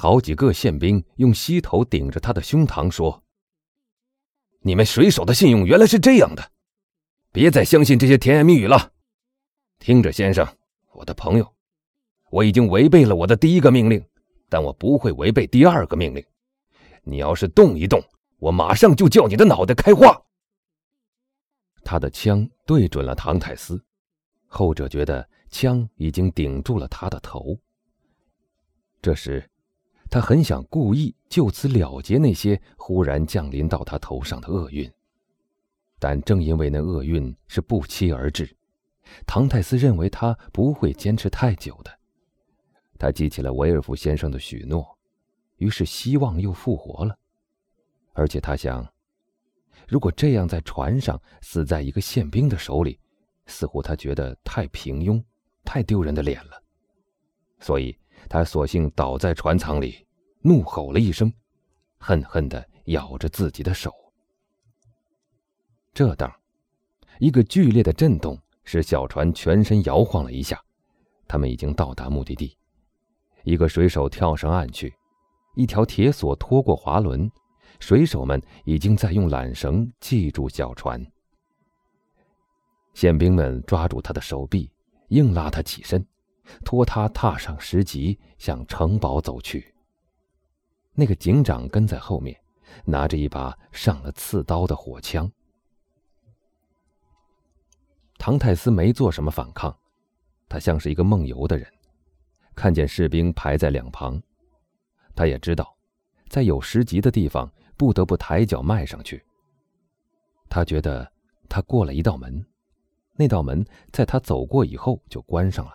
好几个宪兵用膝头顶着他的胸膛说：“你们水手的信用原来是这样的，别再相信这些甜言蜜语了。听着，先生，我的朋友，我已经违背了我的第一个命令，但我不会违背第二个命令。你要是动一动，我马上就叫你的脑袋开花。”他的枪对准了唐泰斯，后者觉得枪已经顶住了他的头。这时，他很想故意就此了结那些忽然降临到他头上的厄运，但正因为那厄运是不期而至，唐泰斯认为他不会坚持太久的。他记起了维尔福先生的许诺，于是希望又复活了，而且他想。如果这样在船上死在一个宪兵的手里，似乎他觉得太平庸、太丢人的脸了，所以他索性倒在船舱里，怒吼了一声，恨恨地咬着自己的手。这当，一个剧烈的震动使小船全身摇晃了一下，他们已经到达目的地。一个水手跳上岸去，一条铁索拖过滑轮。水手们已经在用缆绳系住小船。宪兵们抓住他的手臂，硬拉他起身，拖他踏上石级，向城堡走去。那个警长跟在后面，拿着一把上了刺刀的火枪。唐泰斯没做什么反抗，他像是一个梦游的人，看见士兵排在两旁，他也知道，在有石级的地方。不得不抬脚迈上去。他觉得他过了一道门，那道门在他走过以后就关上了。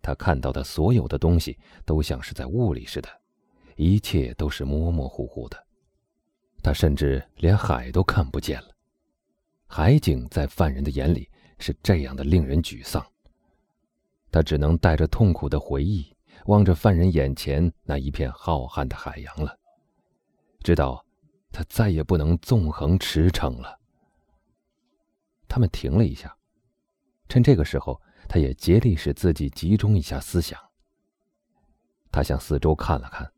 他看到的所有的东西都像是在雾里似的，一切都是模模糊糊的。他甚至连海都看不见了。海景在犯人的眼里是这样的令人沮丧。他只能带着痛苦的回忆望着犯人眼前那一片浩瀚的海洋了。知道，他再也不能纵横驰骋了。他们停了一下，趁这个时候，他也竭力使自己集中一下思想。他向四周看了看，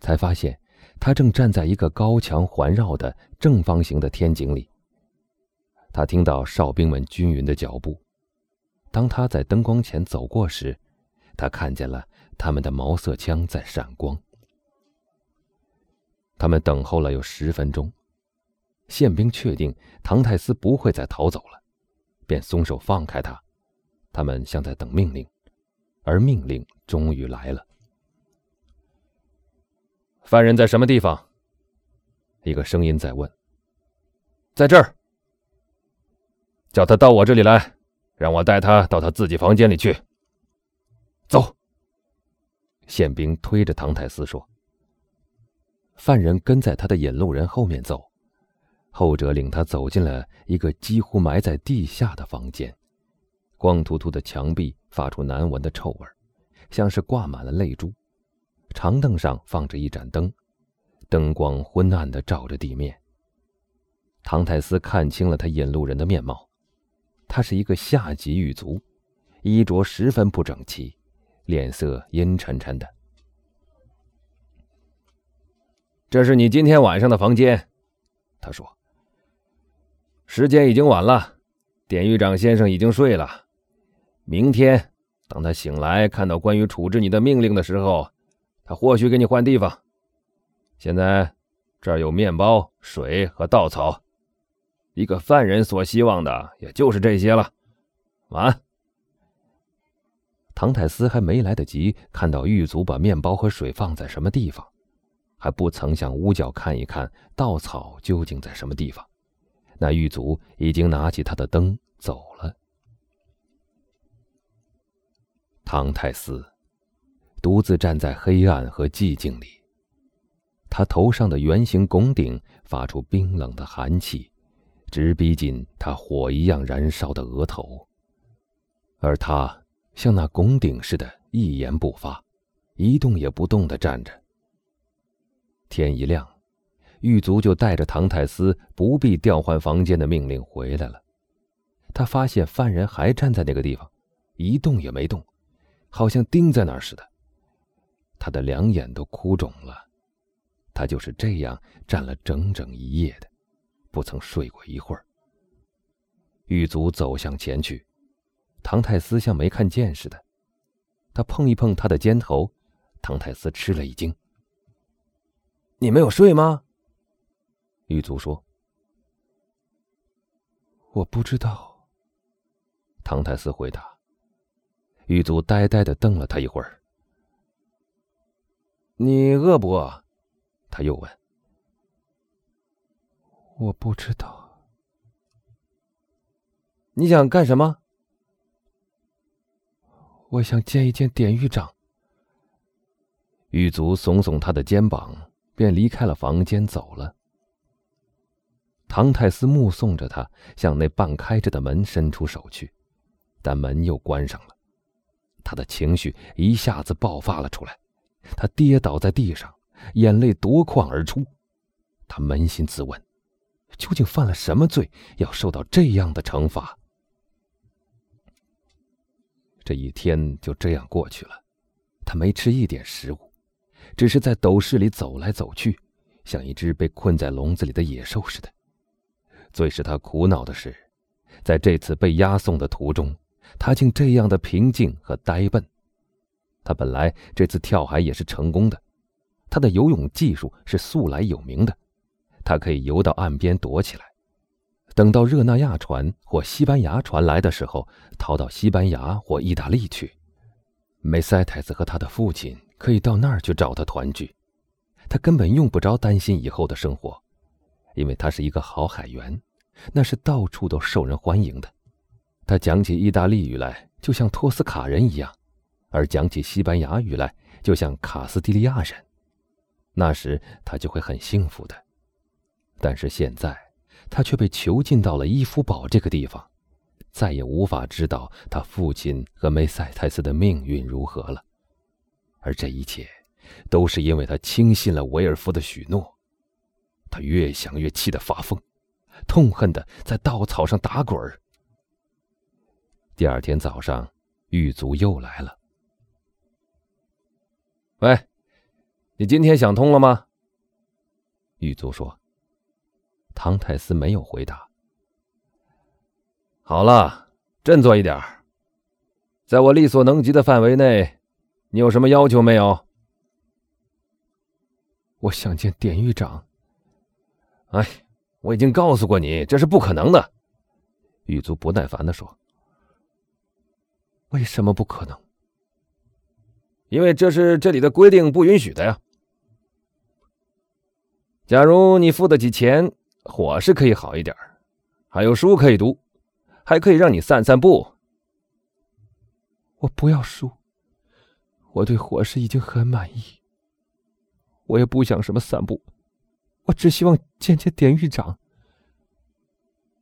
才发现他正站在一个高墙环绕的正方形的天井里。他听到哨兵们均匀的脚步。当他在灯光前走过时，他看见了他们的毛瑟枪在闪光。他们等候了有十分钟，宪兵确定唐泰斯不会再逃走了，便松手放开他。他们像在等命令，而命令终于来了。犯人在什么地方？一个声音在问。在这儿。叫他到我这里来，让我带他到他自己房间里去。走。宪兵推着唐泰斯说。犯人跟在他的引路人后面走，后者领他走进了一个几乎埋在地下的房间，光秃秃的墙壁发出难闻的臭味，像是挂满了泪珠。长凳上放着一盏灯，灯光昏暗的照着地面。唐泰斯看清了他引路人的面貌，他是一个下级狱卒，衣着十分不整齐，脸色阴沉沉的。这是你今天晚上的房间，他说。时间已经晚了，典狱长先生已经睡了。明天，当他醒来看到关于处置你的命令的时候，他或许给你换地方。现在，这儿有面包、水和稻草。一个犯人所希望的也就是这些了。晚安。唐泰斯还没来得及看到狱卒把面包和水放在什么地方。还不曾向屋角看一看稻草究竟在什么地方，那狱卒已经拿起他的灯走了。唐泰斯独自站在黑暗和寂静里，他头上的圆形拱顶发出冰冷的寒气，直逼近他火一样燃烧的额头，而他像那拱顶似的，一言不发，一动也不动的站着。天一亮，狱卒就带着唐泰斯不必调换房间的命令回来了。他发现犯人还站在那个地方，一动也没动，好像钉在那儿似的。他的两眼都哭肿了。他就是这样站了整整一夜的，不曾睡过一会儿。狱卒走向前去，唐太斯像没看见似的，他碰一碰他的肩头，唐太斯吃了一惊：“你没有睡吗？”狱卒说：“我不知道。”唐太斯回答。狱卒呆呆的瞪了他一会儿：“你饿不饿？”他又问：“我不知道。”你想干什么？我想见一见典狱长。狱卒耸耸他的肩膀，便离开了房间走了。唐太斯目送着他向那半开着的门伸出手去，但门又关上了。他的情绪一下子爆发了出来，他跌倒在地上，眼泪夺眶而出。他扪心自问：究竟犯了什么罪，要受到这样的惩罚？这一天就这样过去了，他没吃一点食物，只是在斗室里走来走去，像一只被困在笼子里的野兽似的。最使他苦恼的是，在这次被押送的途中，他竟这样的平静和呆笨。他本来这次跳海也是成功的，他的游泳技术是素来有名的，他可以游到岸边躲起来。等到热那亚船或西班牙船来的时候，逃到西班牙或意大利去。梅塞太子和他的父亲可以到那儿去找他团聚，他根本用不着担心以后的生活，因为他是一个好海员，那是到处都受人欢迎的。他讲起意大利语来就像托斯卡人一样，而讲起西班牙语来就像卡斯蒂利亚人。那时他就会很幸福的，但是现在。他却被囚禁到了伊夫堡这个地方，再也无法知道他父亲和梅塞泰斯的命运如何了。而这一切，都是因为他轻信了维尔夫的许诺。他越想越气得发疯，痛恨的在稻草上打滚儿。第二天早上，狱卒又来了。喂，你今天想通了吗？狱卒说。唐太斯没有回答。好了，振作一点，在我力所能及的范围内，你有什么要求没有？我想见典狱长。哎，我已经告诉过你，这是不可能的。狱卒不耐烦的说：“为什么不可能？因为这是这里的规定，不允许的呀。假如你付得起钱。”伙食可以好一点，还有书可以读，还可以让你散散步。我不要书，我对伙食已经很满意。我也不想什么散步，我只希望见见典狱长。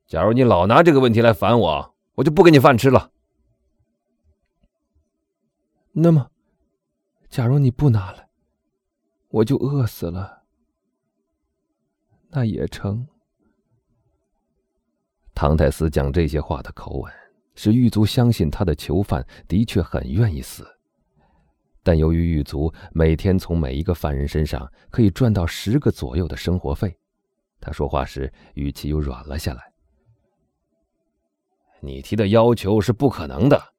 假如你老拿这个问题来烦我，我就不给你饭吃了。那么，假如你不拿来，我就饿死了。那也成。唐太斯讲这些话的口吻，使狱卒相信他的囚犯的确很愿意死。但由于狱卒每天从每一个犯人身上可以赚到十个左右的生活费，他说话时语气又软了下来。你提的要求是不可能的，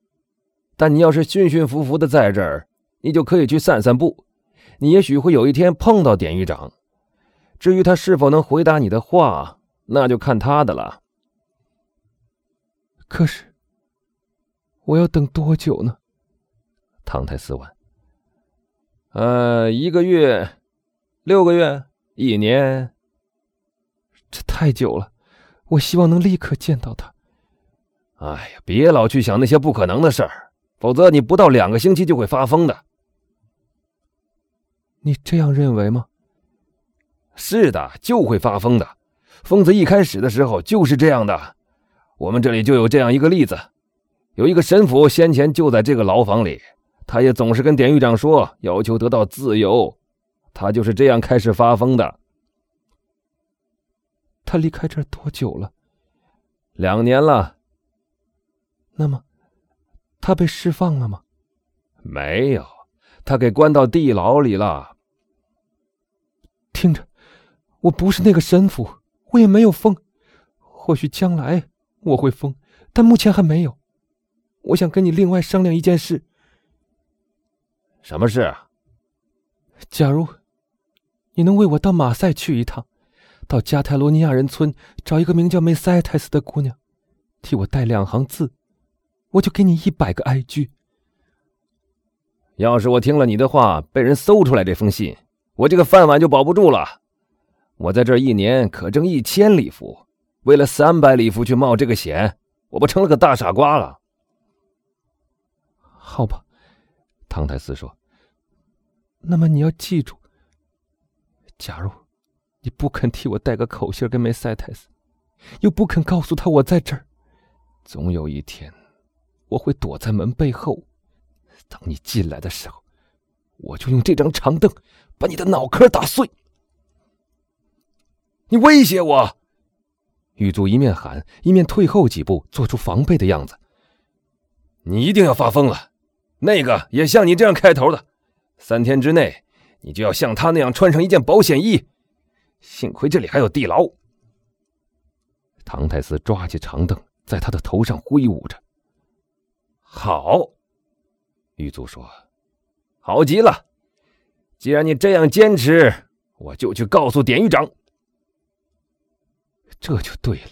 但你要是驯驯服服的在这儿，你就可以去散散步，你也许会有一天碰到典狱长。至于他是否能回答你的话，那就看他的了。可是，我要等多久呢？唐太斯问。呃，一个月，六个月，一年。这太久了，我希望能立刻见到他。哎呀，别老去想那些不可能的事儿，否则你不到两个星期就会发疯的。你这样认为吗？是的，就会发疯的。疯子一开始的时候就是这样的。我们这里就有这样一个例子：有一个神父先前就在这个牢房里，他也总是跟典狱长说要求得到自由。他就是这样开始发疯的。他离开这儿多久了？两年了。那么，他被释放了吗？没有，他给关到地牢里了。听着，我不是那个神父，我也没有疯。或许将来我会疯，但目前还没有。我想跟你另外商量一件事。什么事？假如你能为我到马赛去一趟，到加泰罗尼亚人村找一个名叫梅塞泰斯的姑娘，替我带两行字，我就给你一百个埃居。要是我听了你的话，被人搜出来这封信，我这个饭碗就保不住了。我在这一年可挣一千里弗，为了三百里弗去冒这个险，我不成了个大傻瓜了？好吧，唐泰斯说。那么你要记住，假如你不肯替我带个口信给梅塞泰斯，又不肯告诉他我在这儿，总有一天我会躲在门背后。等你进来的时候，我就用这张长凳把你的脑壳打碎。你威胁我？狱卒一面喊，一面退后几步，做出防备的样子。你一定要发疯了！那个也像你这样开头的，三天之内你就要像他那样穿上一件保险衣。幸亏这里还有地牢。唐太斯抓起长凳，在他的头上挥舞着。好。狱卒说：“好极了，既然你这样坚持，我就去告诉典狱长。”这就对了。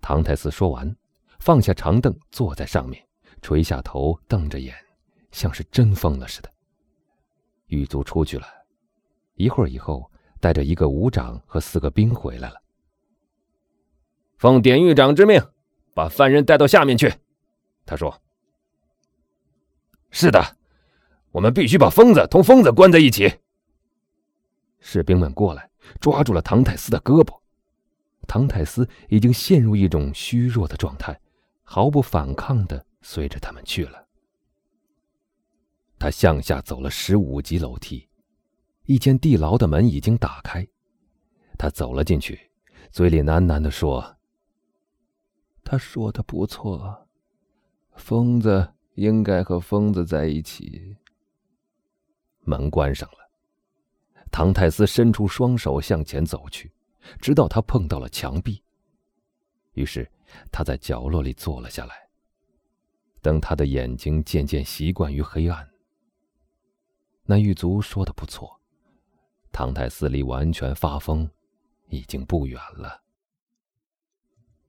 唐太斯说完，放下长凳，坐在上面，垂下头，瞪着眼，像是真疯了似的。狱卒出去了，一会儿以后，带着一个武长和四个兵回来了。奉典狱长之命，把犯人带到下面去。他说。是的，我们必须把疯子同疯子关在一起。士兵们过来，抓住了唐泰斯的胳膊。唐泰斯已经陷入一种虚弱的状态，毫不反抗的随着他们去了。他向下走了十五级楼梯，一间地牢的门已经打开，他走了进去，嘴里喃喃的说：“他说的不错，疯子。”应该和疯子在一起。门关上了，唐泰斯伸出双手向前走去，直到他碰到了墙壁。于是他在角落里坐了下来。等他的眼睛渐渐习惯于黑暗，那狱卒说的不错，唐泰斯离完全发疯已经不远了。